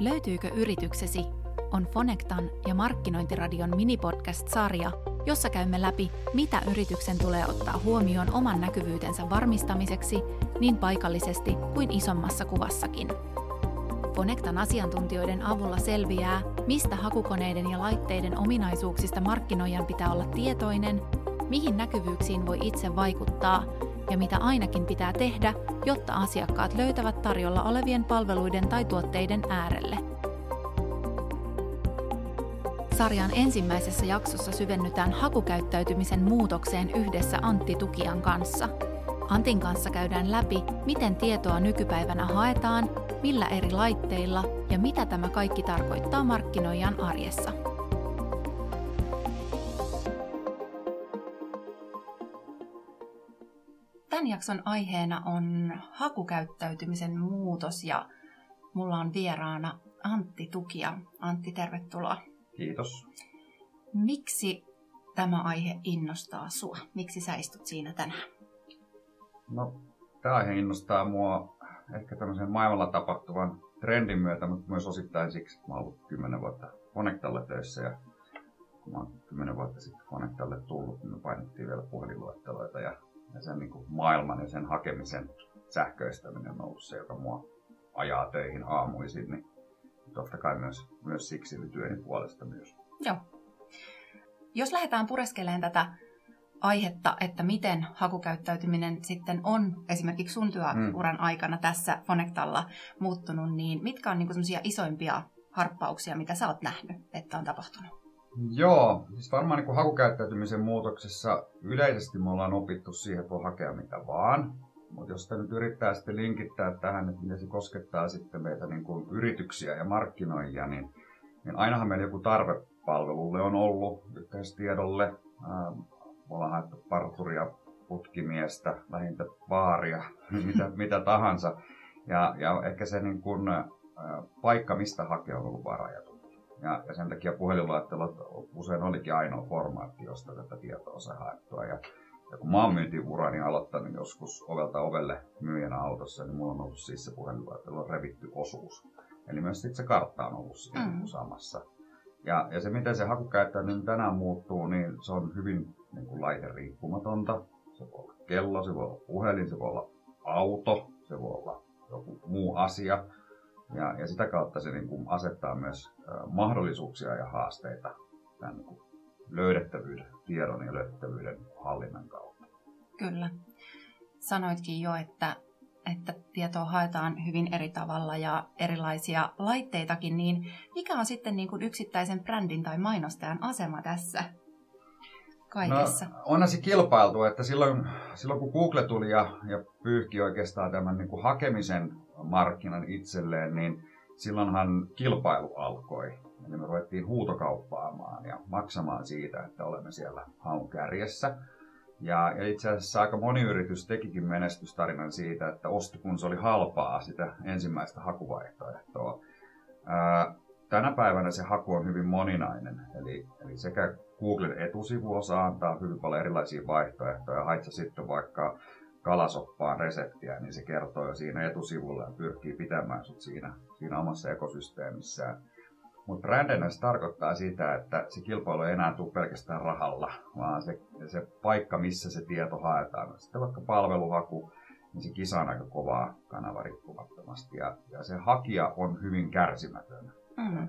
Löytyykö yrityksesi? On Fonectan ja Markkinointiradion minipodcast-sarja, jossa käymme läpi, mitä yrityksen tulee ottaa huomioon oman näkyvyytensä varmistamiseksi niin paikallisesti kuin isommassa kuvassakin. Fonectan asiantuntijoiden avulla selviää, mistä hakukoneiden ja laitteiden ominaisuuksista markkinoijan pitää olla tietoinen, mihin näkyvyyksiin voi itse vaikuttaa ja mitä ainakin pitää tehdä, jotta asiakkaat löytävät tarjolla olevien palveluiden tai tuotteiden äärelle. Sarjan ensimmäisessä jaksossa syvennytään hakukäyttäytymisen muutokseen yhdessä Antti Tukian kanssa. Antin kanssa käydään läpi, miten tietoa nykypäivänä haetaan, millä eri laitteilla ja mitä tämä kaikki tarkoittaa markkinoijan arjessa. Jakson aiheena on hakukäyttäytymisen muutos ja mulla on vieraana Antti Tukia. Antti, tervetuloa. Kiitos. Miksi tämä aihe innostaa sua? Miksi sä istut siinä tänään? No, tämä aihe innostaa mua ehkä tämmöisen maailmalla tapahtuvan trendin myötä, mutta myös osittain siksi, että mä oon ollut kymmenen vuotta Fonectalle töissä ja kun mä oon kymmenen vuotta sitten Fonectalle tullut, niin me painettiin vielä puhelinluetteloita ja ja sen niin kuin maailman ja sen hakemisen sähköistäminen on ollut se, joka mua ajaa töihin aamuisin, niin totta kai myös, myös siksi työni puolesta myös. Joo. Jos lähdetään pureskelemaan tätä aihetta, että miten hakukäyttäytyminen sitten on esimerkiksi sun työuran mm. aikana tässä Fonectalla muuttunut, niin mitkä on niin isoimpia harppauksia, mitä sä oot nähnyt, että on tapahtunut? Joo, siis varmaan niin kuin hakukäyttäytymisen muutoksessa yleisesti me ollaan opittu siihen, että voi hakea mitä vaan. Mutta jos sitä nyt yrittää sitten linkittää tähän, että miten se koskettaa sitten meitä niin kuin yrityksiä ja markkinoijia, niin, niin ainahan meillä joku tarve palvelulle on ollut yhteistiedolle. Ähm, me ollaan haettu parturia, putkimiestä, lähintä baaria, mitä, mitä tahansa. Ja, ja ehkä se niin kuin, äh, paikka, mistä hakea on ollut varajatu. Ja, ja sen takia puhelinluettelot usein olikin ainoa formaatti, josta tätä tietoa saa haettua. Ja, ja kun mä oon myyntiurani aloittanut joskus ovelta ovelle myyjänä autossa, niin mulla on ollut siis se puhelinluettelo revitty osuus. Eli myös sitten se kartta on ollut siinä mm. samassa. Ja, ja se, miten se hakukäyttäytyminen tänään muuttuu, niin se on hyvin niin kuin riippumatonta. Se voi olla kello, se voi olla puhelin, se voi olla auto, se voi olla joku muu asia. Ja, ja sitä kautta se niin kuin asettaa myös mahdollisuuksia ja haasteita tämän niin kuin löydettävyyden, tiedon ja löydettävyyden hallinnan kautta. Kyllä. Sanoitkin jo, että, että tietoa haetaan hyvin eri tavalla ja erilaisia laitteitakin, niin mikä on sitten niin kuin yksittäisen brändin tai mainostajan asema tässä kaikessa? No, onhan se kilpailtu, että silloin, silloin kun Google tuli ja, ja pyyhki oikeastaan tämän niin kuin hakemisen markkinan itselleen, niin silloinhan kilpailu alkoi. Eli me ruvettiin huutokauppaamaan ja maksamaan siitä, että olemme siellä haun kärjessä. Ja, ja itse asiassa aika moni yritys tekikin menestystarinan siitä, että osti kun se oli halpaa sitä ensimmäistä hakuvaihtoehtoa. Ää, tänä päivänä se haku on hyvin moninainen, eli, eli sekä Googlen etusivu osaa antaa hyvin paljon erilaisia vaihtoehtoja. Haitsa sitten vaikka kalasoppaan reseptiä, niin se kertoo jo siinä etusivulla ja pyrkii pitämään sut siinä, siinä omassa ekosysteemissään. Mutta se tarkoittaa sitä, että se kilpailu ei enää tule pelkästään rahalla, vaan se, se paikka, missä se tieto haetaan. Sitten vaikka palveluhaku, niin se kisa on aika kovaa kanava riippumattomasti. Ja, ja se hakija on hyvin kärsimätön. Mm-hmm.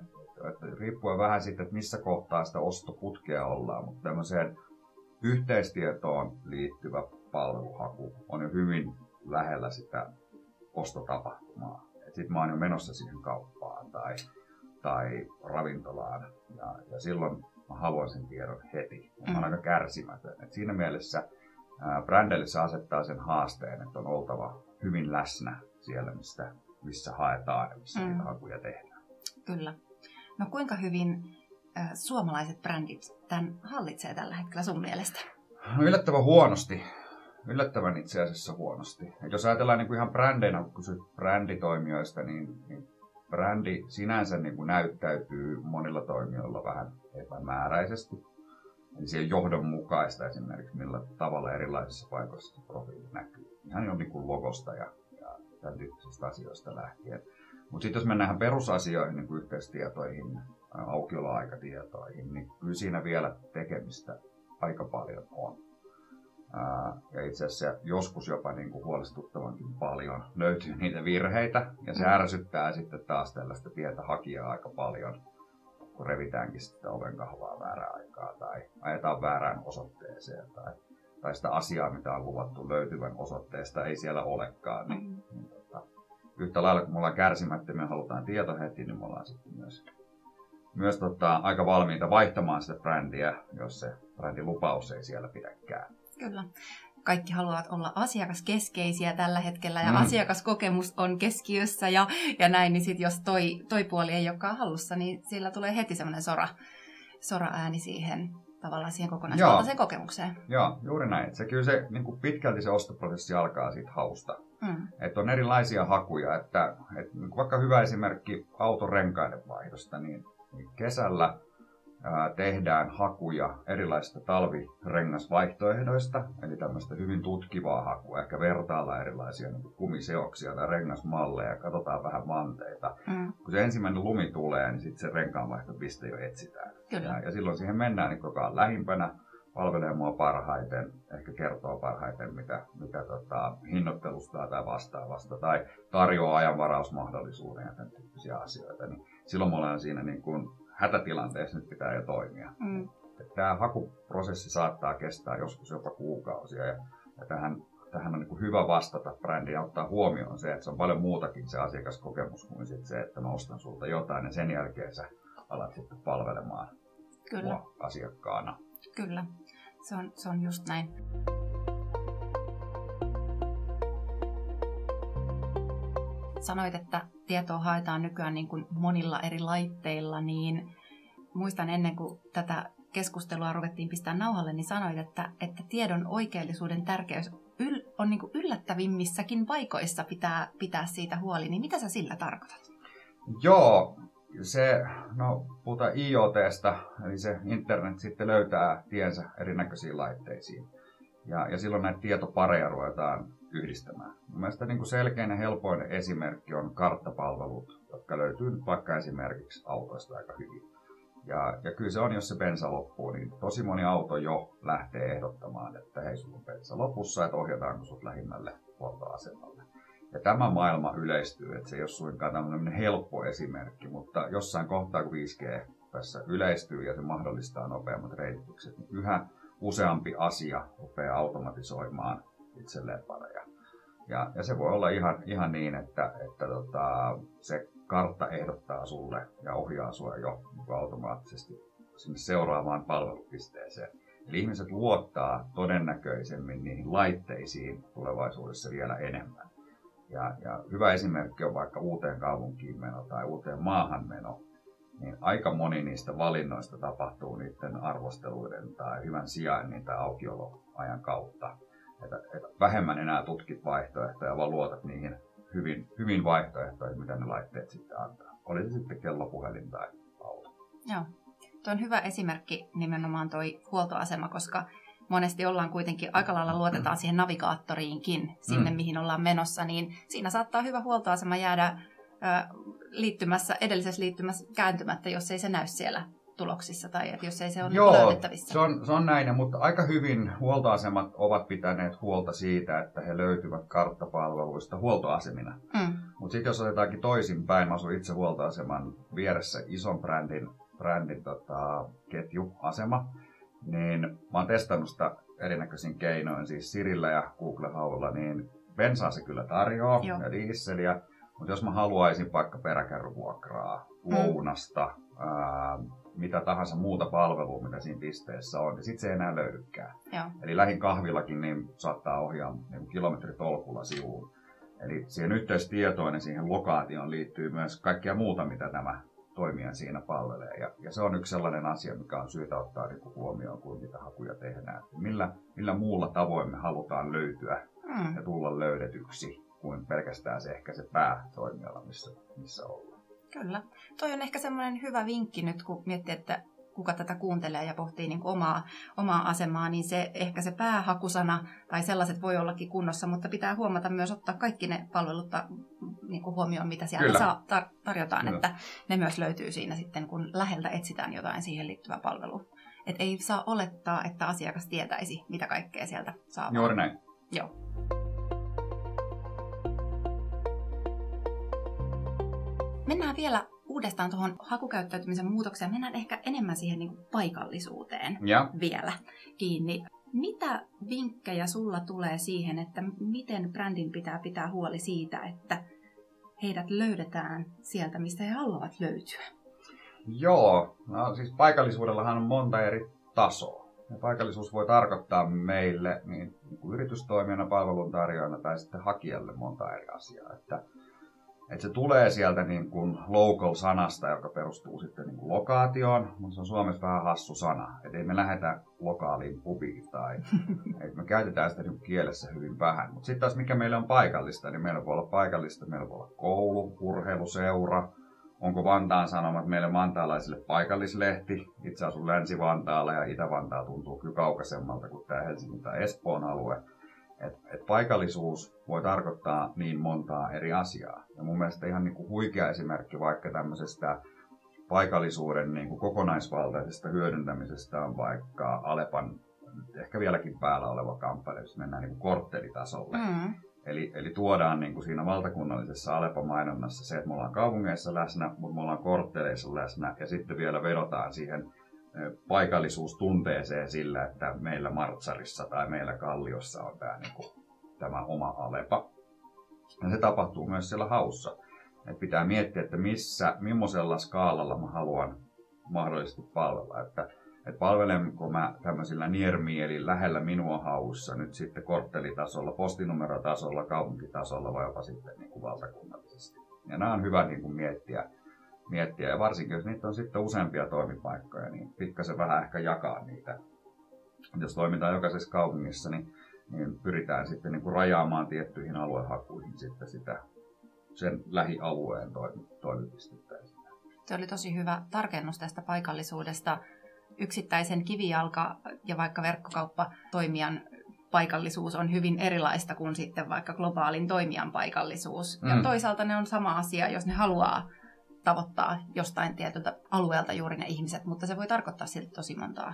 Riippuen vähän siitä, että missä kohtaa sitä ostoputkea ollaan, mutta tämmöiseen yhteistietoon liittyvä palveluhaku on jo hyvin lähellä sitä ostotapahtumaa. Sitten mä oon jo menossa siihen kauppaan tai, tai ravintolaan ja, ja silloin mä haluan sen tiedon heti. Ja mä oon mm. aika kärsimätön. Et siinä mielessä ää, brändelle se asettaa sen haasteen, että on oltava hyvin läsnä siellä, mistä, missä haetaan ja missä mm. niitä hakuja tehdään. Kyllä. No kuinka hyvin äh, suomalaiset brändit tämän hallitsee tällä hetkellä sun mielestä? No yllättävän huonosti yllättävän itse asiassa huonosti. Et jos ajatellaan niin kuin ihan brändeinä, kun kysyt bränditoimijoista, niin, niin brändi sinänsä niin kuin näyttäytyy monilla toimijoilla vähän epämääräisesti. Eli se on johdonmukaista esimerkiksi, millä tavalla erilaisissa paikoissa profiili näkyy. Ihan jo niin kuin logosta ja, ja tämän tyyppisistä asioista lähtien. Mutta sitten jos mennään perusasioihin, niin kuin yhteistietoihin, aukioloaikatietoihin, niin kyllä siinä vielä tekemistä aika paljon on. Ja itse asiassa joskus jopa niin kuin huolestuttavankin paljon löytyy niitä virheitä, ja se mm. ärsyttää sitten taas tällaista pientä hakijaa aika paljon, kun revitäänkin sitten oven kahvaa väärää aikaa, tai ajetaan väärään osoitteeseen, tai, tai sitä asiaa, mitä on luvattu löytyvän osoitteesta, ei siellä olekaan. Niin, mm. niin, yhtä lailla, kun me ollaan kärsimättömiä halutaan tieto heti, niin me ollaan sitten myös, myös tota, aika valmiita vaihtamaan sitä brändiä, jos se brändin lupaus ei siellä pidäkään. Kyllä. Kaikki haluavat olla asiakaskeskeisiä tällä hetkellä ja mm. asiakaskokemus on keskiössä ja, ja näin, niin sitten jos toi, toi puoli ei olekaan hallussa, niin sillä tulee heti semmoinen sora, sora-ääni siihen tavallaan siihen kokonaisvaltaiseen kokemukseen. Joo, juuri näin. Se kyllä se niin kuin pitkälti se ostoprosessi alkaa siitä hausta. Mm. Että on erilaisia hakuja, että, että niin vaikka hyvä esimerkki autorenkaiden vaihdosta, niin, niin kesällä tehdään hakuja erilaisista talvirengasvaihtoehdoista, eli tämmöistä hyvin tutkivaa hakua, ehkä vertailla erilaisia niin kumiseoksia tai rengasmalleja, katsotaan vähän manteita. Mm. Kun se ensimmäinen lumi tulee, niin sitten se renkaanvaihtopiste jo etsitään. Kyllä. Ja, ja silloin siihen mennään, niin kuka on lähimpänä, palvelee mua parhaiten, ehkä kertoo parhaiten, mitä, mitä tota, hinnoittelusta tai vastaavasta, tai tarjoaa ajanvarausmahdollisuuden ja tämän tyyppisiä asioita, niin silloin me ollaan siinä niin kuin hätätilanteessa nyt pitää jo toimia. Mm. Tämä hakuprosessi saattaa kestää joskus jopa kuukausia ja, ja tähän, tähän on niin hyvä vastata brändi ja ottaa huomioon se, että se on paljon muutakin se asiakaskokemus kuin sit se, että mä ostan sulta jotain ja sen jälkeen sä alat sitten palvelemaan Kyllä. asiakkaana. Kyllä, se on, se on just näin. sanoit, että tietoa haetaan nykyään niin kuin monilla eri laitteilla, niin muistan ennen kuin tätä keskustelua ruvettiin pistää nauhalle, niin sanoit, että, että tiedon oikeellisuuden tärkeys yl, on niin yllättävimmissäkin paikoissa pitää pitää siitä huoli. Niin mitä sä sillä tarkoitat? Joo, se, no puhutaan IoTstä, eli se internet sitten löytää tiensä erinäköisiin laitteisiin. Ja, ja silloin näitä tietopareja ruvetaan yhdistämään. Mielestäni niin selkein ja helpoin esimerkki on karttapalvelut, jotka löytyy nyt vaikka esimerkiksi autoista aika hyvin. Ja, ja kyllä se on, jos se bensa loppuu, niin tosi moni auto jo lähtee ehdottamaan, että hei, sulla on bensa lopussa, että ohjataanko sut lähimmälle huoltoasemalle. Ja tämä maailma yleistyy, että se ei ole suinkaan tämmöinen helppo esimerkki, mutta jossain kohtaa, kun 5G tässä yleistyy ja se mahdollistaa nopeammat reititykset, niin yhä useampi asia rupeaa automatisoimaan itselleen pareja. Ja, ja se voi olla ihan, ihan niin, että, että tota, se kartta ehdottaa sulle ja ohjaa sinua jo automaattisesti sinne seuraavaan palvelupisteeseen. Eli ihmiset luottaa todennäköisemmin niihin laitteisiin tulevaisuudessa vielä enemmän. Ja, ja hyvä esimerkki on vaikka uuteen kaupunkiin meno tai uuteen maahan meno, niin aika moni niistä valinnoista tapahtuu niiden arvosteluiden tai hyvän sijainnin tai aukioloajan kautta että, että vähemmän enää tutkit vaihtoehtoja, vaan luotat niihin hyvin, hyvin vaihtoehtoihin, mitä ne laitteet sitten antaa. Oli se sitten kellopuhelin tai auto. Joo. Tuo on hyvä esimerkki nimenomaan tuo huoltoasema, koska monesti ollaan kuitenkin aika lailla luotetaan siihen navigaattoriinkin, sinne mm. mihin ollaan menossa, niin siinä saattaa hyvä huoltoasema jäädä liittymässä, edellisessä liittymässä kääntymättä, jos ei se näy siellä tuloksissa tai että jos ei se ole Joo, löydettävissä. Se on, se on näin, mutta aika hyvin huoltoasemat ovat pitäneet huolta siitä, että he löytyvät karttapalveluista huoltoasemina. Mm. Mutta sitten jos otetaankin toisinpäin, mä asun itse huoltoaseman vieressä ison brändin, brändin tota, ketjuasema, niin mä oon testannut sitä erinäköisin keinoin, siis Sirillä ja Google Haulla, niin bensaa se kyllä tarjoaa Joo. ja dieseliä, mutta jos mä haluaisin vaikka peräkärryvuokraa, lounasta, mm. ää, mitä tahansa muuta palvelua, mitä siinä pisteessä on, niin sitten se ei enää löydykään. Joo. Eli lähin kahvillakin niin saattaa ohjaa niin kilometritolkulla sivuun. Eli siihen yhteistietoon ja siihen lokaatioon liittyy myös kaikkea muuta, mitä tämä toimija siinä palvelee. Ja, ja se on yksi sellainen asia, mikä on syytä ottaa niin huomioon, kun mitä hakuja tehdään. Millä, millä muulla tavoin me halutaan löytyä mm. ja tulla löydetyksi, kuin pelkästään se ehkä se päätoimiala, missä, missä ollaan. Kyllä. Toi on ehkä semmoinen hyvä vinkki nyt, kun miettii, että kuka tätä kuuntelee ja pohtii niin omaa, omaa asemaa, niin se ehkä se päähakusana tai sellaiset voi ollakin kunnossa, mutta pitää huomata myös ottaa kaikki ne palvelut niin kuin huomioon, mitä sieltä saa, tar- tarjotaan, Kyllä. että ne myös löytyy siinä sitten, kun läheltä etsitään jotain siihen liittyvää palvelua. Että ei saa olettaa, että asiakas tietäisi, mitä kaikkea sieltä saa. Juuri näin. Joo. Mennään vielä uudestaan tuohon hakukäyttäytymisen muutokseen. Mennään ehkä enemmän siihen niin paikallisuuteen ja. vielä kiinni. Mitä vinkkejä sulla tulee siihen, että miten brändin pitää pitää huoli siitä, että heidät löydetään sieltä, mistä he haluavat löytyä? Joo, no siis paikallisuudellahan on monta eri tasoa. Ja paikallisuus voi tarkoittaa meille niin, niin kuin yritystoimijana, palveluntarjoajana tai sitten hakijalle monta eri asiaa. Että että se tulee sieltä niin kuin local-sanasta, joka perustuu sitten niin kuin lokaatioon, mutta se on Suomessa vähän hassu sana. Että ei me lähetä lokaaliin pubiin tai että me käytetään sitä niin kielessä hyvin vähän. Mutta sitten taas mikä meillä on paikallista, niin meillä voi olla paikallista, meillä voi olla koulu, urheiluseura, onko Vantaan Sanomat meille vantaalaisille paikallislehti. Itse asun Länsi-Vantaalla ja Itä-Vantaa tuntuu kyllä kaukaisemmalta kuin tämä Helsingin tai Espoon alue. Et, et paikallisuus voi tarkoittaa niin montaa eri asiaa. Ja mun mielestä ihan niin kuin huikea esimerkki vaikka tämmöisestä paikallisuuden niin kuin kokonaisvaltaisesta hyödyntämisestä on vaikka Alepan ehkä vieläkin päällä oleva kampanja, jos mennään niin kuin korttelitasolle. Mm. Eli, eli tuodaan niin kuin siinä valtakunnallisessa Alepa-mainonnassa se, että me ollaan kaupungeissa läsnä, mutta me ollaan kortteleissa läsnä ja sitten vielä vedotaan siihen paikallisuustunteeseen sillä, että meillä Martsarissa tai meillä Kalliossa on tämä, niin kuin, tämä oma Alepa. Ja se tapahtuu myös siellä haussa. Et pitää miettiä, että missä, millaisella skaalalla mä haluan mahdollisesti palvella. Että, että palvelenko mä tämmöisillä niermi, eli lähellä minua haussa nyt sitten korttelitasolla, postinumerotasolla, kaupunkitasolla vai jopa sitten niin kuin valtakunnallisesti. Ja nämä on hyvä niin kuin miettiä, miettiä. Ja varsinkin, jos niitä on sitten useampia toimipaikkoja, niin pikkasen vähän ehkä jakaa niitä. Jos toimitaan jokaisessa kaupungissa, niin, niin pyritään sitten niin kuin rajaamaan tiettyihin aluehakuihin sitten sitä sen lähialueen toimipistettä. Se oli tosi hyvä tarkennus tästä paikallisuudesta. Yksittäisen kivijalka ja vaikka verkkokauppa toimijan paikallisuus on hyvin erilaista kuin sitten vaikka globaalin toimijan paikallisuus. Mm. Ja toisaalta ne on sama asia, jos ne haluaa tavoittaa jostain tietyltä alueelta juuri ne ihmiset, mutta se voi tarkoittaa silti tosi montaa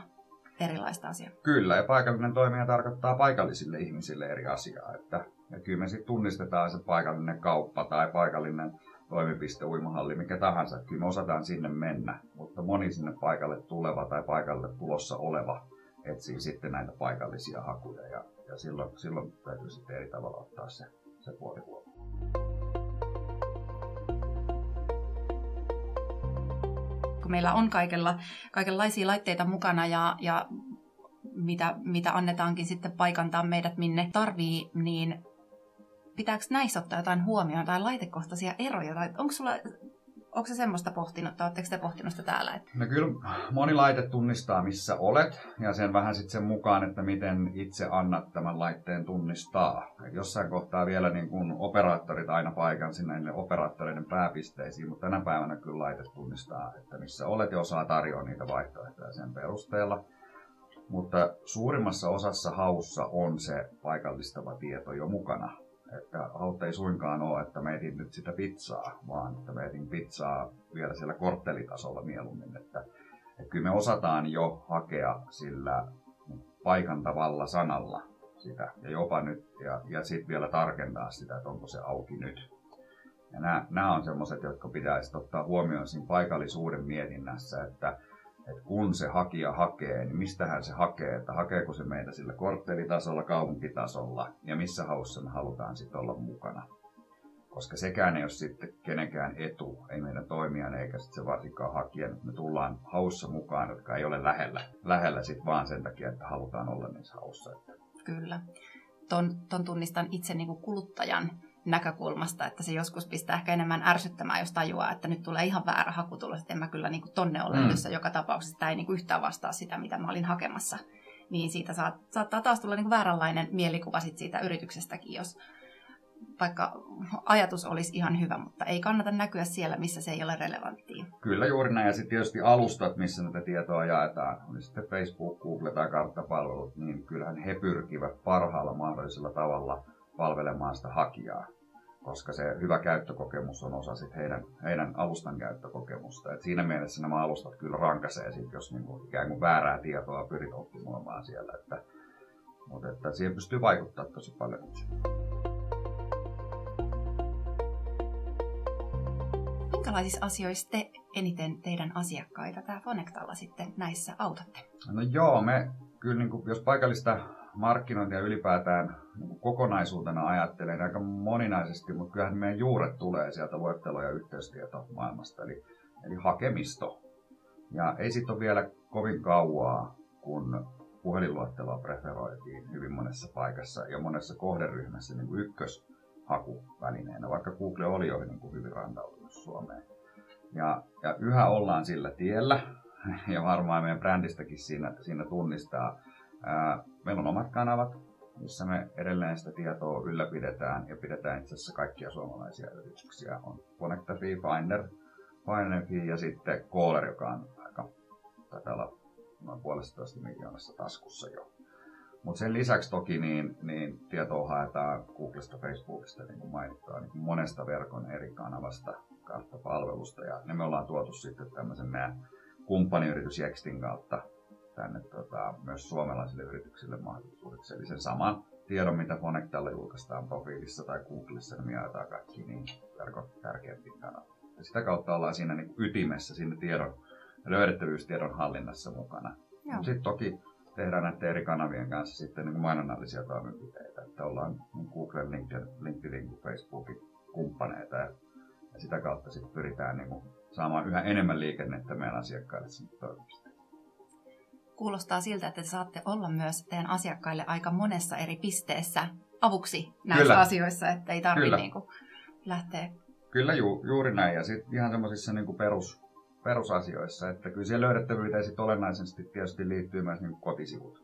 erilaista asiaa. Kyllä, ja paikallinen toimija tarkoittaa paikallisille ihmisille eri asiaa. Että, ja kyllä me sitten tunnistetaan se paikallinen kauppa tai paikallinen toimipiste, uimahalli, mikä tahansa. Kyllä me osataan sinne mennä, mutta moni sinne paikalle tuleva tai paikalle tulossa oleva etsii sitten näitä paikallisia hakuja. Ja, ja silloin, silloin täytyy sitten eri tavalla ottaa se, se puoli huomioon. Meillä on kaikella, kaikenlaisia laitteita mukana ja, ja mitä, mitä annetaankin sitten paikantaa meidät minne tarvii, niin pitääkö näissä ottaa jotain huomioon tai laitekohtaisia eroja? Tai onko sulla Onko se semmoista pohtinut, tai oletteko te pohtinut sitä täällä? Että... No kyllä moni laite tunnistaa, missä olet, ja sen vähän sitten sen mukaan, että miten itse annat tämän laitteen tunnistaa. Jossain kohtaa vielä niin kun operaattorit aina paikan sinne operaattoreiden pääpisteisiin, mutta tänä päivänä kyllä laite tunnistaa, että missä olet ja osaa tarjoa niitä vaihtoehtoja sen perusteella. Mutta suurimmassa osassa haussa on se paikallistava tieto jo mukana että haut ei suinkaan ole, että me etin nyt sitä pizzaa, vaan että me etin pizzaa vielä siellä korttelitasolla mieluummin. Että, että kyllä me osataan jo hakea sillä paikan tavalla sanalla sitä ja jopa nyt ja, ja sitten vielä tarkentaa sitä, että onko se auki nyt. Ja nämä, nämä on sellaiset, jotka pitäisi ottaa huomioon siinä paikallisuuden mietinnässä, että että kun se hakija hakee, niin mistähän se hakee, että hakeeko se meitä sillä korttelitasolla, kaupunkitasolla ja missä haussa me halutaan sitten olla mukana. Koska sekään ei ole sitten kenenkään etu, ei meidän toimijan eikä sitten se varsinkaan hakijan, että me tullaan haussa mukaan, jotka ei ole lähellä, lähellä sitten vaan sen takia, että halutaan olla niissä haussa. Kyllä. Ton, ton tunnistan itse niin kuluttajan näkökulmasta, että se joskus pistää ehkä enemmän ärsyttämään, jos tajuaa, että nyt tulee ihan väärä hakutulos, että en mä kyllä niin kuin tonne ole mm. joka tapauksessa, tämä ei niin kuin yhtään vastaa sitä, mitä mä olin hakemassa. Niin siitä saat, saattaa taas tulla niin kuin vääränlainen mielikuva sit siitä yrityksestäkin, jos vaikka ajatus olisi ihan hyvä, mutta ei kannata näkyä siellä, missä se ei ole relevanttia. Kyllä juuri näin, ja sitten tietysti alustat, missä näitä tietoa jaetaan, oli sitten Facebook, Google tai karttapalvelut, niin kyllähän he pyrkivät parhaalla mahdollisella tavalla palvelemaan sitä hakijaa. koska se hyvä käyttökokemus on osa sit heidän, heidän alustan käyttökokemusta. Et siinä mielessä nämä alustat kyllä rankasee, sit, jos niinku ikään kuin väärää tietoa pyrit optimoimaan siellä. Että, mutta että siihen pystyy vaikuttaa tosi paljon. Minkälaisissa asioissa te eniten teidän asiakkaita tämä Fonectalla sitten näissä autatte? No joo, me kyllä niin kuin, jos paikallista markkinointia ylipäätään niin kokonaisuutena ajattelen aika moninaisesti, mutta kyllähän meidän juuret tulee sieltä luettelo- ja yhteystietomaailmasta, eli, eli hakemisto. Ja ei sitten ole vielä kovin kauaa, kun puhelinluetteloa preferoitiin hyvin monessa paikassa ja monessa kohderyhmässä niin ykköshakuvälineenä, vaikka Google oli jo niin kuin hyvin rantautunut Suomeen. Ja, ja yhä ollaan sillä tiellä, ja varmaan meidän brändistäkin siinä, siinä tunnistaa. Ää, meillä on omat kanavat, missä me edelleen sitä tietoa ylläpidetään ja pidetään itse asiassa kaikkia suomalaisia yrityksiä. On Connectafi, Finder, Finder ja sitten Caller, joka on aika, taitaa noin puolestatoista miljoonassa taskussa jo. Mutta sen lisäksi toki niin, niin tietoa haetaan Googlesta, Facebookista, niin kuin mainittua, niin kuin monesta verkon eri kanavasta kautta palvelusta. Ja ne me ollaan tuotu sitten tämmöisen meidän kumppaniyritys Jextin kautta tänne tota, myös suomalaisille yrityksille mahdollisuudeksi. Eli sen saman tiedon, mitä Fonectalla julkaistaan profiilissa tai Googlissa, niin me jaetaan kaikki niin verkon tärkeimpiin kanaviin. Ja sitä kautta ollaan siinä niin ytimessä, siinä tiedon, löydettävyystiedon hallinnassa mukana. Sitten toki tehdään näiden eri kanavien kanssa sitten niin mainonnallisia toimenpiteitä, että ollaan niin Google, LinkedIn, LinkedIn, Facebookin kumppaneita ja, ja sitä kautta sitten pyritään niin kuin saamaan yhä enemmän liikennettä meidän asiakkaille sinne toimistoon. Kuulostaa siltä, että te saatte olla myös teidän asiakkaille aika monessa eri pisteessä avuksi näissä Kyllä. asioissa, että ei tarvitse niin kuin lähteä. Kyllä ju, juuri näin. Ja sitten ihan semmoisissa niin perus, perusasioissa, että kyllä siihen löydettävyyteen sitten olennaisesti tietysti liittyy myös niin kotisivut.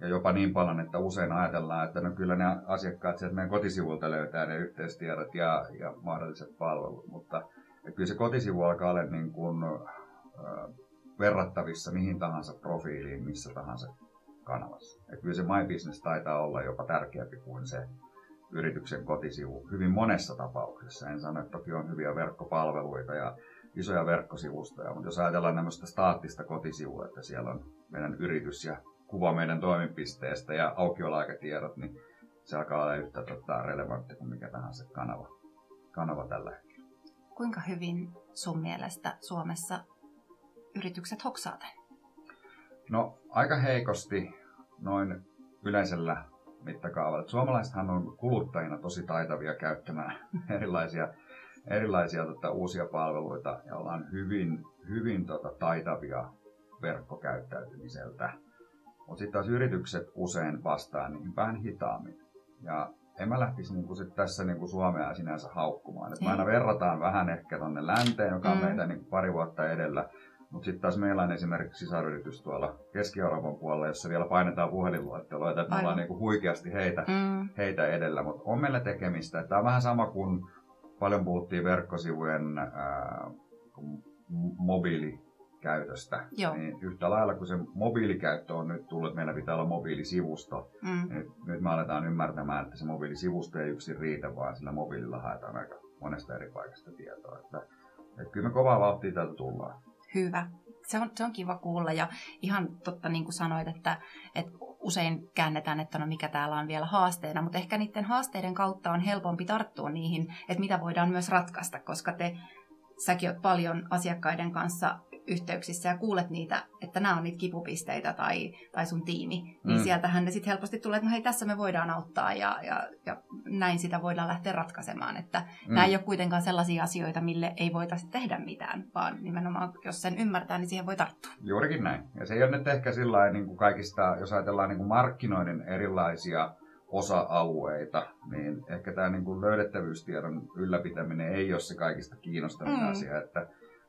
Ja jopa niin paljon, että usein ajatellaan, että no kyllä ne asiakkaat sieltä meidän kotisivulta löytää ne yhteistiedot ja, ja mahdolliset palvelut, mutta kyllä se kotisivu alkaa olla niin kuin, äh, verrattavissa mihin tahansa profiiliin, missä tahansa kanavassa. Ja kyllä se My Business taitaa olla jopa tärkeämpi kuin se yrityksen kotisivu hyvin monessa tapauksessa. En sano, että toki on hyviä verkkopalveluita ja isoja verkkosivustoja, mutta jos ajatellaan tämmöistä staattista kotisivua, että siellä on meidän yritys ja kuva meidän toimipisteestä ja aukioloaikatiedot, niin se alkaa olla yhtä tota, relevantti kuin mikä tahansa kanava, kanava tällä hetkellä. Kuinka hyvin sun mielestä Suomessa yritykset hoksaa tämän? No aika heikosti noin yleisellä mittakaavalla. Suomalaisethan on kuluttajina tosi taitavia käyttämään erilaisia, erilaisia tota, uusia palveluita ja ollaan hyvin, hyvin tota, taitavia verkkokäyttäytymiseltä. Mutta sitten taas yritykset usein vastaa niin vähän hitaammin. Ja en mä lähtisi niinku sit tässä niinku Suomea sinänsä haukkumaan. Et me aina verrataan vähän ehkä tuonne länteen, joka on mm. meitä niinku pari vuotta edellä. Mutta sitten taas meillä on esimerkiksi sisaryritys tuolla Keski-Euroopan puolella, jossa vielä painetaan puhelinluetteloita, että me ollaan niinku huikeasti heitä, mm. heitä edellä. Mutta on meillä tekemistä. Tämä on vähän sama kuin paljon puhuttiin verkkosivujen ää, mobiili käytöstä. Joo. Niin yhtä lailla kun se mobiilikäyttö on nyt tullut, että meillä pitää olla mobiilisivusto, mm. niin nyt me aletaan ymmärtämään, että se mobiilisivusto ei yksin riitä, vaan sillä mobiililla haetaan aika monesta eri paikasta tietoa. Että, että kyllä me kovaa vauhtia täältä tullaan. Hyvä. Se on, se on kiva kuulla ja ihan totta niin kuin sanoit, että, että usein käännetään, että no mikä täällä on vielä haasteena, mutta ehkä niiden haasteiden kautta on helpompi tarttua niihin, että mitä voidaan myös ratkaista, koska te säkin oot paljon asiakkaiden kanssa yhteyksissä ja kuulet niitä, että nämä on niitä kipupisteitä tai, tai sun tiimi, niin mm. sieltähän ne sitten helposti tulee, että no hei, tässä me voidaan auttaa ja, ja, ja näin sitä voidaan lähteä ratkaisemaan. Että mm. nämä ei ole kuitenkaan sellaisia asioita, mille ei voitaisi tehdä mitään, vaan nimenomaan jos sen ymmärtää, niin siihen voi tarttua. Juurikin näin. Ja se ei ole nyt ehkä sillä niin kuin kaikista, jos ajatellaan niin kuin markkinoiden erilaisia osa-alueita, niin ehkä tämä niin kuin löydettävyystiedon ylläpitäminen ei ole se kaikista kiinnostavin mm. asia, että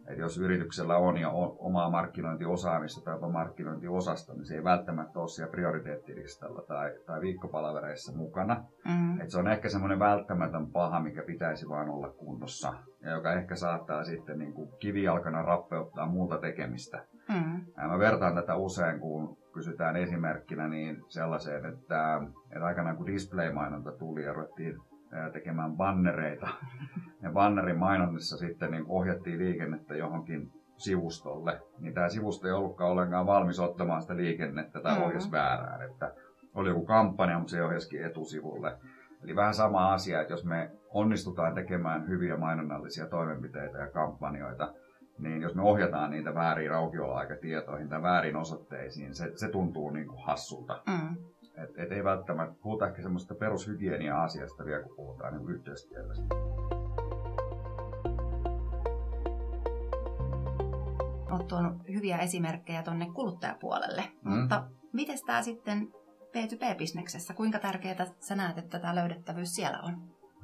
että jos yrityksellä on ja on omaa markkinointiosaamista tai jopa markkinointiosasta, niin se ei välttämättä ole siellä prioriteettilistalla tai, tai viikkopalavereissa mukana. Mm. Et se on ehkä semmoinen välttämätön paha, mikä pitäisi vain olla kunnossa ja joka ehkä saattaa sitten niin kuin kivijalkana rappeuttaa muuta tekemistä. Mm. Ja mä vertaan tätä usein, kun kysytään esimerkkinä niin sellaiseen, että, että aikanaan kun display-mainonta tuli ja ruvettiin tekemään bannereita. Ja bannerin mainonnissa sitten niin ohjattiin liikennettä johonkin sivustolle, niin tämä sivusto ei ollutkaan ollenkaan valmis ottamaan sitä liikennettä tai mm-hmm. ohjasi väärään. Että oli joku kampanja, mutta se ohjasikin etusivulle. Eli vähän sama asia, että jos me onnistutaan tekemään hyviä mainonnallisia toimenpiteitä ja kampanjoita, niin jos me ohjataan niitä väärin aukioloaikatietoihin tai väärin osoitteisiin, se, se tuntuu niin kuin hassulta. Mm. Et, et ei välttämättä, puhuta ehkä semmoista perushygienia-asiasta vielä, kun puhutaan niin yhteistyöstä. Olet tuonut hyviä esimerkkejä tuonne kuluttajapuolelle, mm. mutta miten tämä sitten B2B-bisneksessä, kuinka tärkeää sä näet, että tämä löydettävyys siellä on?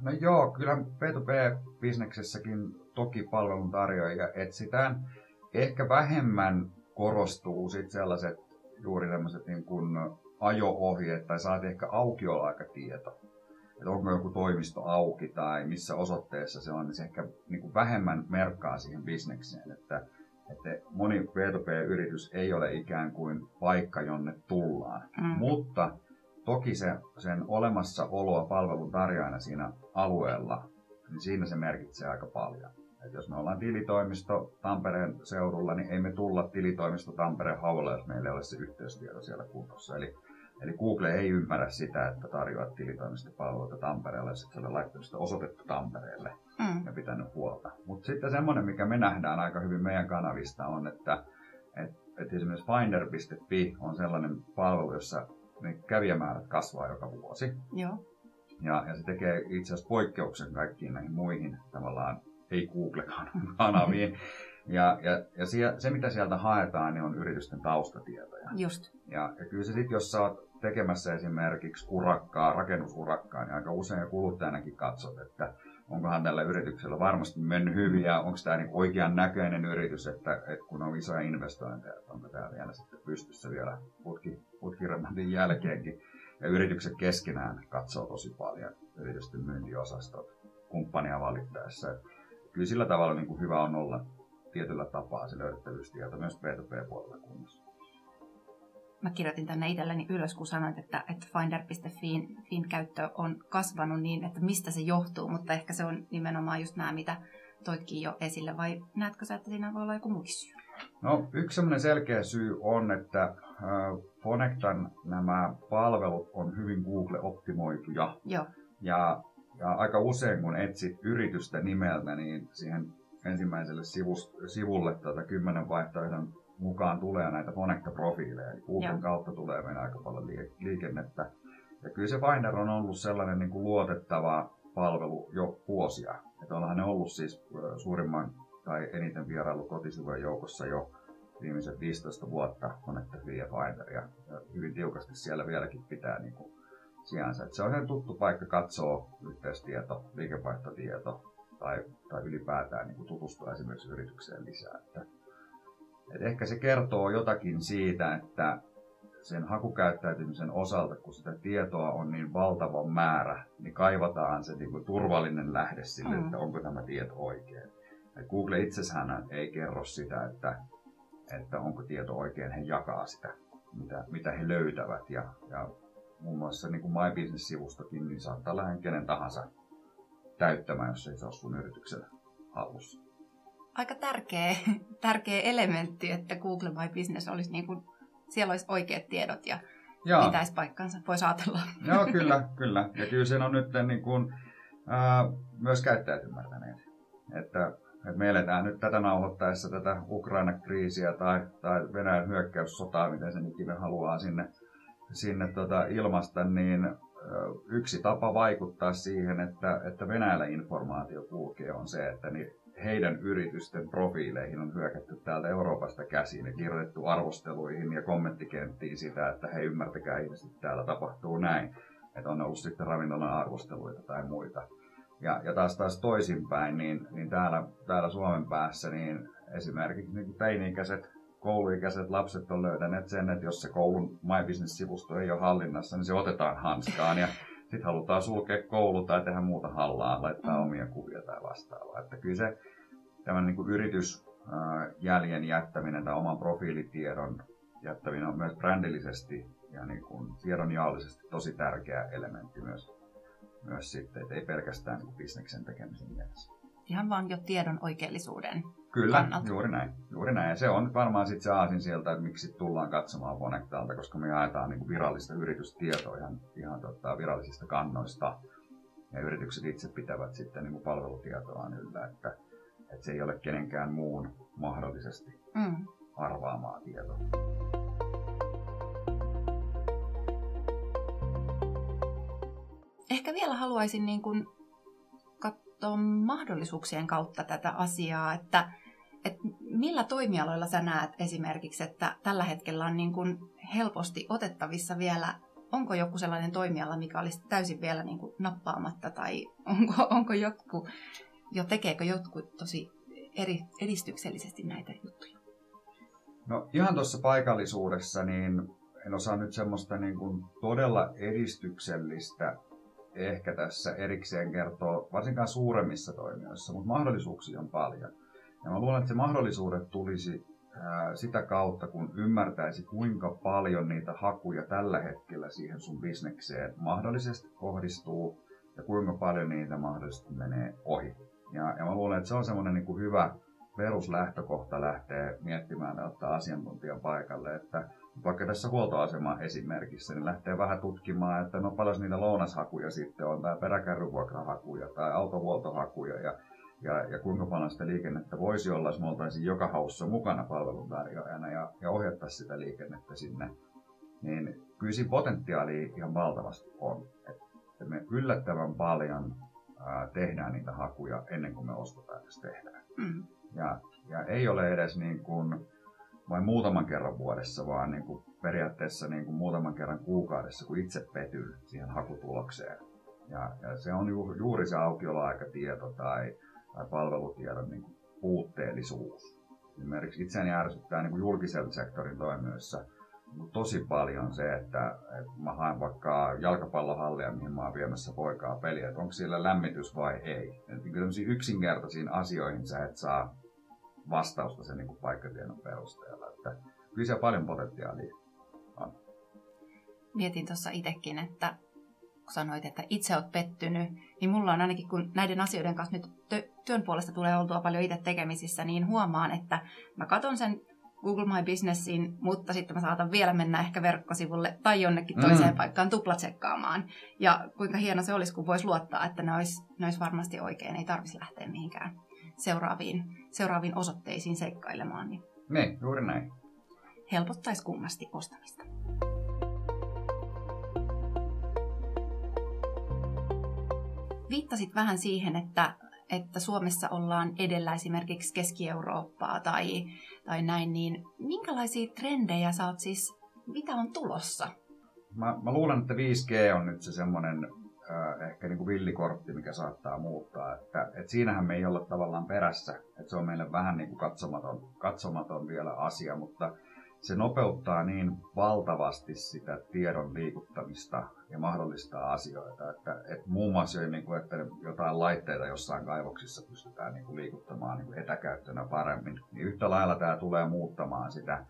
No joo, kyllä B2B-bisneksessäkin toki palveluntarjoajia etsitään. Ehkä vähemmän korostuu sitten sellaiset juuri sellaiset niin kuin ajo-ohjeet tai saat ehkä aukioloaikatieto. Että onko joku toimisto auki tai missä osoitteessa se on, niin se ehkä niin kuin vähemmän merkkaa siihen bisnekseen. Että, että moni B2B-yritys ei ole ikään kuin paikka, jonne tullaan. Mm. Mutta toki se, sen olemassaoloa palvelun tarjoajana siinä alueella, niin siinä se merkitsee aika paljon. Et jos me ollaan tilitoimisto Tampereen seudulla, niin ei me tulla tilitoimisto Tampereen haulle, jos meillä ei ole se yhteystieto siellä kunnossa. Eli, eli Google ei ymmärrä sitä, että tarjoat tilitoimistopalveluita Tampereelle, jos et ole laittanut sitä osoitetta Tampereelle mm. ja pitänyt huolta. Mutta sitten semmoinen, mikä me nähdään aika hyvin meidän kanavista, on, että et, et esimerkiksi finder.fi on sellainen palvelu, jossa ne kävijämäärät kasvaa joka vuosi. Joo. Ja, ja se tekee itse asiassa poikkeuksen kaikkiin näihin muihin tavallaan ei Google-kanaviin. Ja, ja, ja se, mitä sieltä haetaan, niin on yritysten taustatietoja. Just. Ja, ja kyllä se sitten, jos sä oot tekemässä esimerkiksi urakkaa, rakennusurakkaa, niin aika usein kuluttajanakin katsot, että onkohan tällä yrityksellä varmasti mennyt hyvin ja onko tämä niin oikean näköinen yritys, että, että kun on isoja investointeja, että onko tämä vielä sitten pystyssä vielä putki, putkiremontin jälkeenkin. Ja yritykset keskenään katsoo tosi paljon yritysten myyntiosastot kumppania valittaessa. Kyllä sillä tavalla niin kuin hyvä on olla tietyllä tapaa se löydettävyystieto myös B2B-puolella kunnossa. Mä kirjoitin tänne itselleni ylös, kun sanoit, että, että Finder.fin käyttö on kasvanut niin, että mistä se johtuu, mutta ehkä se on nimenomaan just nämä, mitä toitkin jo esille, vai näetkö sä, että siinä voi olla joku muukin syy? No yksi sellainen selkeä syy on, että äh, Fonectan nämä palvelut on hyvin Google-optimoituja. Joo. Ja ja aika usein, kun etsit yritystä nimeltä, niin siihen ensimmäiselle sivus, sivulle tuota, kymmenen vaihtoehdon mukaan tulee näitä Fonecta-profiileja. Eli Googlen kautta tulee meidän aika paljon liikennettä. Ja kyllä se Finder on ollut sellainen niin kuin luotettava palvelu jo vuosia. Että onhan ne ollut siis suurimman tai eniten vierailu kotisivujen joukossa jo viimeiset 15 vuotta Fonecta ja Finder. Ja hyvin tiukasti siellä vieläkin pitää niin kuin sijaansa. Että se on ihan tuttu paikka katsoa yhteystieto, liikevaihtotieto tai, tai ylipäätään niin kuin tutustua esimerkiksi yritykseen lisää. Että, että ehkä se kertoo jotakin siitä, että sen hakukäyttäytymisen osalta, kun sitä tietoa on niin valtava määrä, niin kaivataan se niin kuin turvallinen lähde sille, mm. että onko tämä tieto oikein. Ja Google itsessään ei kerro sitä, että, että onko tieto oikein, he jakaa sitä, mitä, mitä he löytävät. Ja, ja muun muassa niin kuin My Business-sivustokin, niin saattaa lähteä kenen tahansa täyttämään, jos ei se ole sun yrityksen hallussa. Aika tärkeä, tärkeä elementti, että Google My Business olisi niin kuin, siellä olisi oikeat tiedot ja Joo. pitäisi paikkansa, voisi ajatella. Joo, kyllä, kyllä. Ja kyllä sen on nyt niin kuin, ää, myös käyttäjät ymmärtäneet. Että, että me eletään nyt tätä nauhoittaessa tätä Ukraina-kriisiä tai, tai Venäjän hyökkäyssotaa, miten sen ikinä haluaa sinne sinne tota ilmasta, niin yksi tapa vaikuttaa siihen, että, että Venäjällä informaatio kulkee, on se, että niin heidän yritysten profiileihin on hyökätty täältä Euroopasta käsiin ja kirjoitettu arvosteluihin ja kommenttikenttiin sitä, että he ymmärtäkää ihmiset, täällä tapahtuu näin. Että on ollut sitten ravintolan arvosteluita tai muita. Ja, ja taas taas toisinpäin, niin, niin täällä, täällä Suomen päässä niin esimerkiksi niin teini-ikäiset kouluikäiset lapset on löytäneet sen, että jos se koulun My Business-sivusto ei ole hallinnassa, niin se otetaan hanskaan ja sitten halutaan sulkea koulu tai tehdä muuta hallaa, laittaa mm. omia kuvia tai vastaavaa. Että kyllä se tämän niin kuin yritysjäljen jättäminen tai oman profiilitiedon jättäminen on myös brändillisesti ja niin kuin tiedonjaollisesti tosi tärkeä elementti myös myös sitten, että ei pelkästään niin bisneksen tekemisen mielessä. Ihan vaan jo tiedon oikeellisuuden Kyllä, kannalta. juuri näin. Juuri näin. Ja se on varmaan sitten se aasin sieltä, että miksi tullaan katsomaan Vonectalta, koska me jaetaan niin kuin virallista yritystietoa ihan, ihan tota, virallisista kannoista. Ja yritykset itse pitävät sitten niin kuin palvelutietoaan yllä, että, että se ei ole kenenkään muun mahdollisesti Mm. arvaamaa tietoa. Ehkä vielä haluaisin niin kuin katsoa mahdollisuuksien kautta tätä asiaa, että, että millä toimialoilla sä näet esimerkiksi, että tällä hetkellä on niin kuin helposti otettavissa vielä, onko joku sellainen toimiala, mikä olisi täysin vielä niin kuin nappaamatta, tai onko, onko joku, jo tekeekö jotkut tosi eri, edistyksellisesti näitä juttuja? No ihan tuossa paikallisuudessa, niin en osaa nyt semmoista niin kuin todella edistyksellistä ehkä tässä erikseen kertoa, varsinkaan suuremmissa toimijoissa, mutta mahdollisuuksia on paljon. Ja mä luulen, että se mahdollisuudet tulisi sitä kautta, kun ymmärtäisi, kuinka paljon niitä hakuja tällä hetkellä siihen sun bisnekseen mahdollisesti kohdistuu ja kuinka paljon niitä mahdollisesti menee ohi. Ja, ja mä luulen, että se on semmoinen niin hyvä peruslähtökohta lähteä miettimään ja ottaa asiantuntijan paikalle, että vaikka tässä huoltoasema esimerkissä, niin lähtee vähän tutkimaan, että no paljon niitä lounashakuja sitten on, tai peräkärryvuokrahakuja tai autohuoltohakuja, ja, ja, ja kuinka paljon sitä liikennettä voisi olla, jos me oltaisiin joka haussa mukana palveluntarjoajana ja, ja ohjattaisiin sitä liikennettä sinne, niin kyllä siinä potentiaalia ihan valtavasti on. Että me yllättävän paljon ää, tehdään niitä hakuja ennen kuin me ostopäätös tehdään. Mm. Ja, ja ei ole edes niin kuin vain muutaman kerran vuodessa, vaan niin kuin periaatteessa niin kuin muutaman kerran kuukaudessa, kun itse petyn siihen hakutulokseen. Ja, ja se on ju, juuri se aukioloaikatieto tai, tai palvelutiedon niin kuin puutteellisuus. Esimerkiksi itseäni ärsyttää niin kuin julkisen sektorin toimijoissa tosi paljon se, että, että mä haen vaikka jalkapallohallia, mihin mä oon viemässä poikaa peliä, että onko siellä lämmitys vai ei. Et niin yksinkertaisiin asioihin sä et saa vastausta sen niin kuin paikkatiedon perusteella. Että kyllä siellä paljon potentiaalia on. Mietin tuossa itsekin, että kun sanoit, että itse olet pettynyt, niin mulla on ainakin, kun näiden asioiden kanssa nyt työn puolesta tulee oltua paljon itse tekemisissä, niin huomaan, että mä katon sen Google My Businessin, mutta sitten mä saatan vielä mennä ehkä verkkosivulle tai jonnekin toiseen Mm. paikkaan tuplatsekkaamaan. Ja kuinka hieno se olisi, kun voisi luottaa, että ne olisi, ne olisi varmasti oikein, ei tarvitsisi lähteä mihinkään seuraaviin, seuraaviin osoitteisiin seikkailemaan, niin Niin, juuri näin. helpottaisi kummasti ostamista. Viittasit vähän siihen, että, että Suomessa ollaan edellä esimerkiksi Keski-Eurooppaa tai, tai näin, niin minkälaisia trendejä sä oot siis, mitä on tulossa? Mä, mä luulen, että 5G on nyt se semmoinen äh, ehkä niin kuin villikortti, mikä saattaa muuttaa. Että, et siinähän me ei olla tavallaan perässä. Että se on meille vähän niin kuin katsomaton, katsomaton vielä asia, mutta se nopeuttaa niin valtavasti sitä tiedon liikuttamista ja mahdollistaa asioita, että, että muun muassa jo, niin kuin, että jotain laitteita jossain kaivoksissa pystytään niin kuin liikuttamaan niin kuin etäkäyttönä paremmin, niin yhtä lailla tämä tulee muuttamaan sitä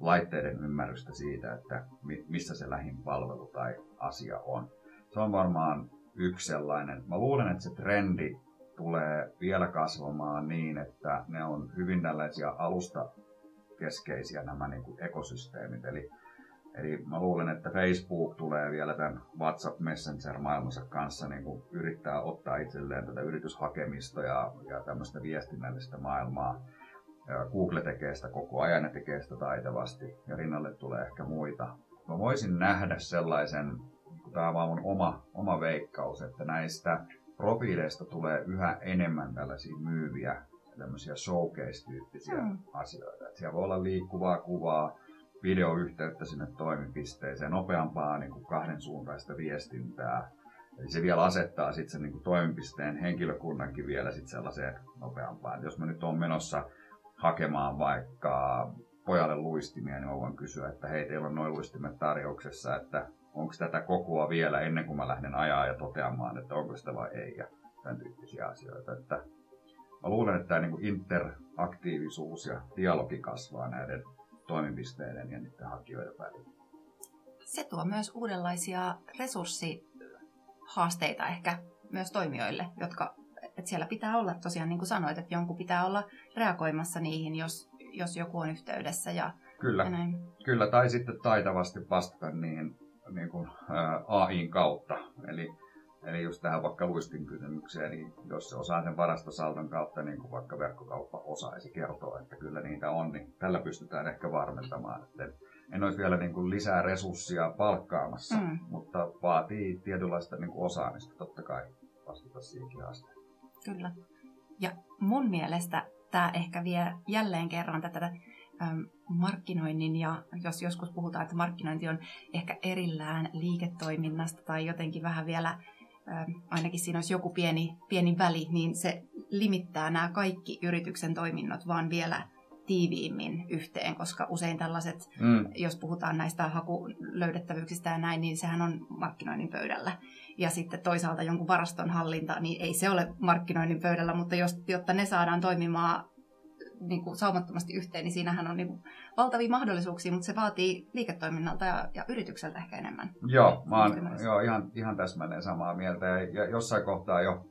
laitteiden ymmärrystä siitä, että mi- missä se lähin palvelu tai asia on. Se on varmaan yksi sellainen. Mä luulen, että se trendi tulee vielä kasvamaan niin, että ne on hyvin tällaisia alusta keskeisiä nämä niin kuin ekosysteemit. Eli, eli mä luulen, että Facebook tulee vielä tämän WhatsApp Messenger-maailmansa kanssa niin kuin yrittää ottaa itselleen tätä yrityshakemista ja, ja tämmöistä viestinnällistä maailmaa. Ja Google tekee sitä koko ajan ja tekee sitä taitavasti ja rinnalle tulee ehkä muita. Mä voisin nähdä sellaisen, tämä on vaan mun oma, oma veikkaus, että näistä profiileista tulee yhä enemmän tällaisia myyviä tämmöisiä showcase-tyyppisiä Mm. asioita. Et siellä voi olla liikkuvaa kuvaa, videoyhteyttä sinne toimipisteeseen, nopeampaa niin kuin kahden suuntaista viestintää. Eli se vielä asettaa sitten sen niin kuin toimipisteen henkilökunnankin vielä sit sellaiseen nopeampaan. Et jos mä nyt oon menossa hakemaan vaikka pojalle luistimia, niin mä voin kysyä, että hei, teillä on noin luistimet tarjouksessa, että onko tätä kokoa vielä ennen kuin mä lähden ajaa ja toteamaan, että onko sitä vai ei, ja tämän tyyppisiä asioita. Että mä luulen, että tämä niin interaktiivisuus ja dialogi kasvaa näiden toimipisteiden ja niiden hakijoiden välillä. Se tuo myös uudenlaisia haasteita ehkä myös toimijoille, jotka, että siellä pitää olla tosiaan niin kuin sanoit, että jonkun pitää olla reagoimassa niihin, jos, jos joku on yhteydessä ja, Kyllä, ja näin. kyllä tai sitten taitavasti vastata niihin niin kuin, ää, AIin kautta. Eli, eli just tähän vaikka luistin kysymykseen, niin jos se osaa sen varastosaldon kautta, niin kuin vaikka verkkokauppa osaisi kertoa, että kyllä niitä on, niin tällä pystytään ehkä varmentamaan. Että en olisi vielä niin kuin lisää resurssia palkkaamassa, mm. mutta vaatii tietynlaista niin kuin osaamista totta kai vastata siihenkin haasteeseen. Kyllä. Ja mun mielestä tämä ehkä vie jälleen kerran tätä markkinoinnin ja jos joskus puhutaan, että markkinointi on ehkä erillään liiketoiminnasta tai jotenkin vähän vielä, ainakin siinä olisi joku pieni, pieni väli, niin se limittää nämä kaikki yrityksen toiminnot vaan vielä tiiviimmin yhteen, koska usein tällaiset, mm. jos puhutaan näistä hakulöydettävyyksistä ja näin, niin sehän on markkinoinnin pöydällä. Ja sitten toisaalta jonkun varaston hallinta, niin ei se ole markkinoinnin pöydällä, mutta jos, jotta ne saadaan toimimaan niin kuin saumattomasti yhteen, niin siinähän on niin kuin valtavia mahdollisuuksia, mutta se vaatii liiketoiminnalta ja, ja yritykseltä ehkä enemmän. Joo, mä oon joo, ihan, ihan täsmälleen samaa mieltä. Ja, ja jossain kohtaa jo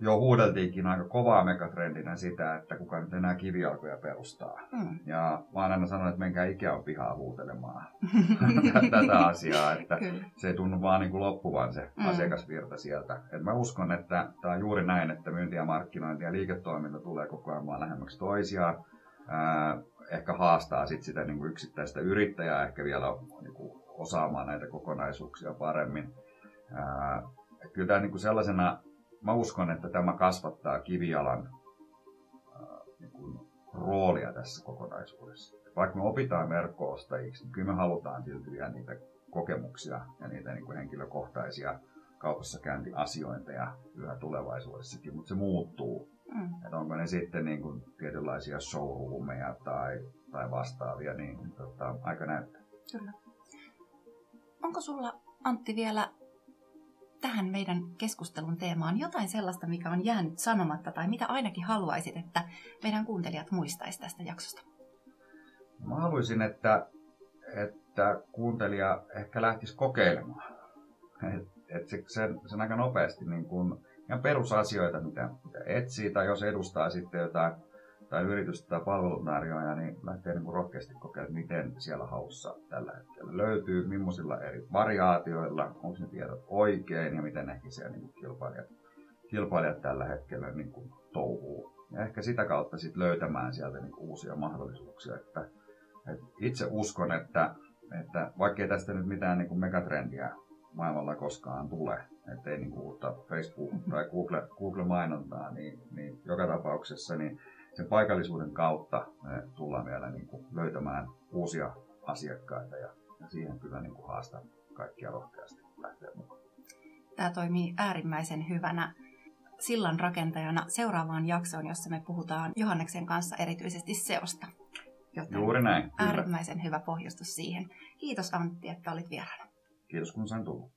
jo huudeltiinkin aika kovaa megatrendinä sitä, että kuka nyt enää kivijalkoja perustaa. Mm. Ja mä oon aina sanonut, että menkää Ikean pihaa huutelemaan tätä asiaa, että Kyllä. se ei tunnu vaan niin kuin loppuvan se mm. asiakasvirta sieltä. Et mä uskon, että tämä on juuri näin, että myynti ja markkinointi ja liiketoiminta tulee koko ajan vaan lähemmäksi toisiaan. Ää, ehkä haastaa sit sitä niin kuin yksittäistä yrittäjää ehkä vielä niin kuin osaamaan näitä kokonaisuuksia paremmin. Ää, kyllä tämä niin kuin sellaisena mä uskon, että tämä kasvattaa kivialan äh, niin kuin, roolia tässä kokonaisuudessa. Vaikka me opitaan verkko-ostajiksi, niin kyllä me halutaan silti vielä niitä kokemuksia ja niitä niin kuin henkilökohtaisia kaupassa käyntiasiointeja yhä tulevaisuudessakin, mutta se muuttuu. Mm. Että onko ne sitten niin kuin tietynlaisia showroomeja tai, tai vastaavia, niin tota, aika näyttää. Kyllä. Onko sulla Antti vielä tähän meidän keskustelun teemaan jotain sellaista, mikä on jäänyt sanomatta tai mitä ainakin haluaisit, että meidän kuuntelijat muistaisi tästä jaksosta? Mä haluaisin, että, että kuuntelija ehkä lähtisi kokeilemaan. Et, et se, sen, sen aika nopeasti niin kun, ihan perusasioita, mitä, mitä etsii, tai jos edustaa sitten jotain tai yritystä tai palveluntarjoaja, niin lähtee niin rohkeasti kokeilemaan, miten siellä haussa tällä hetkellä löytyy, millaisilla eri variaatioilla, onko ne tiedot oikein ja miten ehkä siellä niin kilpailijat, kilpailijat tällä hetkellä niin kuin touhuu. Ja ehkä sitä kautta sit löytämään sieltä niin uusia mahdollisuuksia. Että, että itse uskon, että, että vaikkei tästä nyt mitään niin kuin megatrendiä maailmalla koskaan tule, ettei niin uutta Facebook- tai Google, Google-mainontaa, niin, niin joka tapauksessa niin sen paikallisuuden kautta me tullaan vielä niin kuin löytämään uusia asiakkaita ja, ja siihen kyllä niin kuin haastan kaikkia rohkeasti lähteä mukaan. Tämä toimii äärimmäisen hyvänä sillan rakentajana seuraavaan jaksoon, jossa me puhutaan Johanneksen kanssa erityisesti seosta. Joten Juuri näin. Kyllä. Äärimmäisen hyvä pohjustus siihen. Kiitos Antti, että olit vieraana. Kiitos kun sain tulla.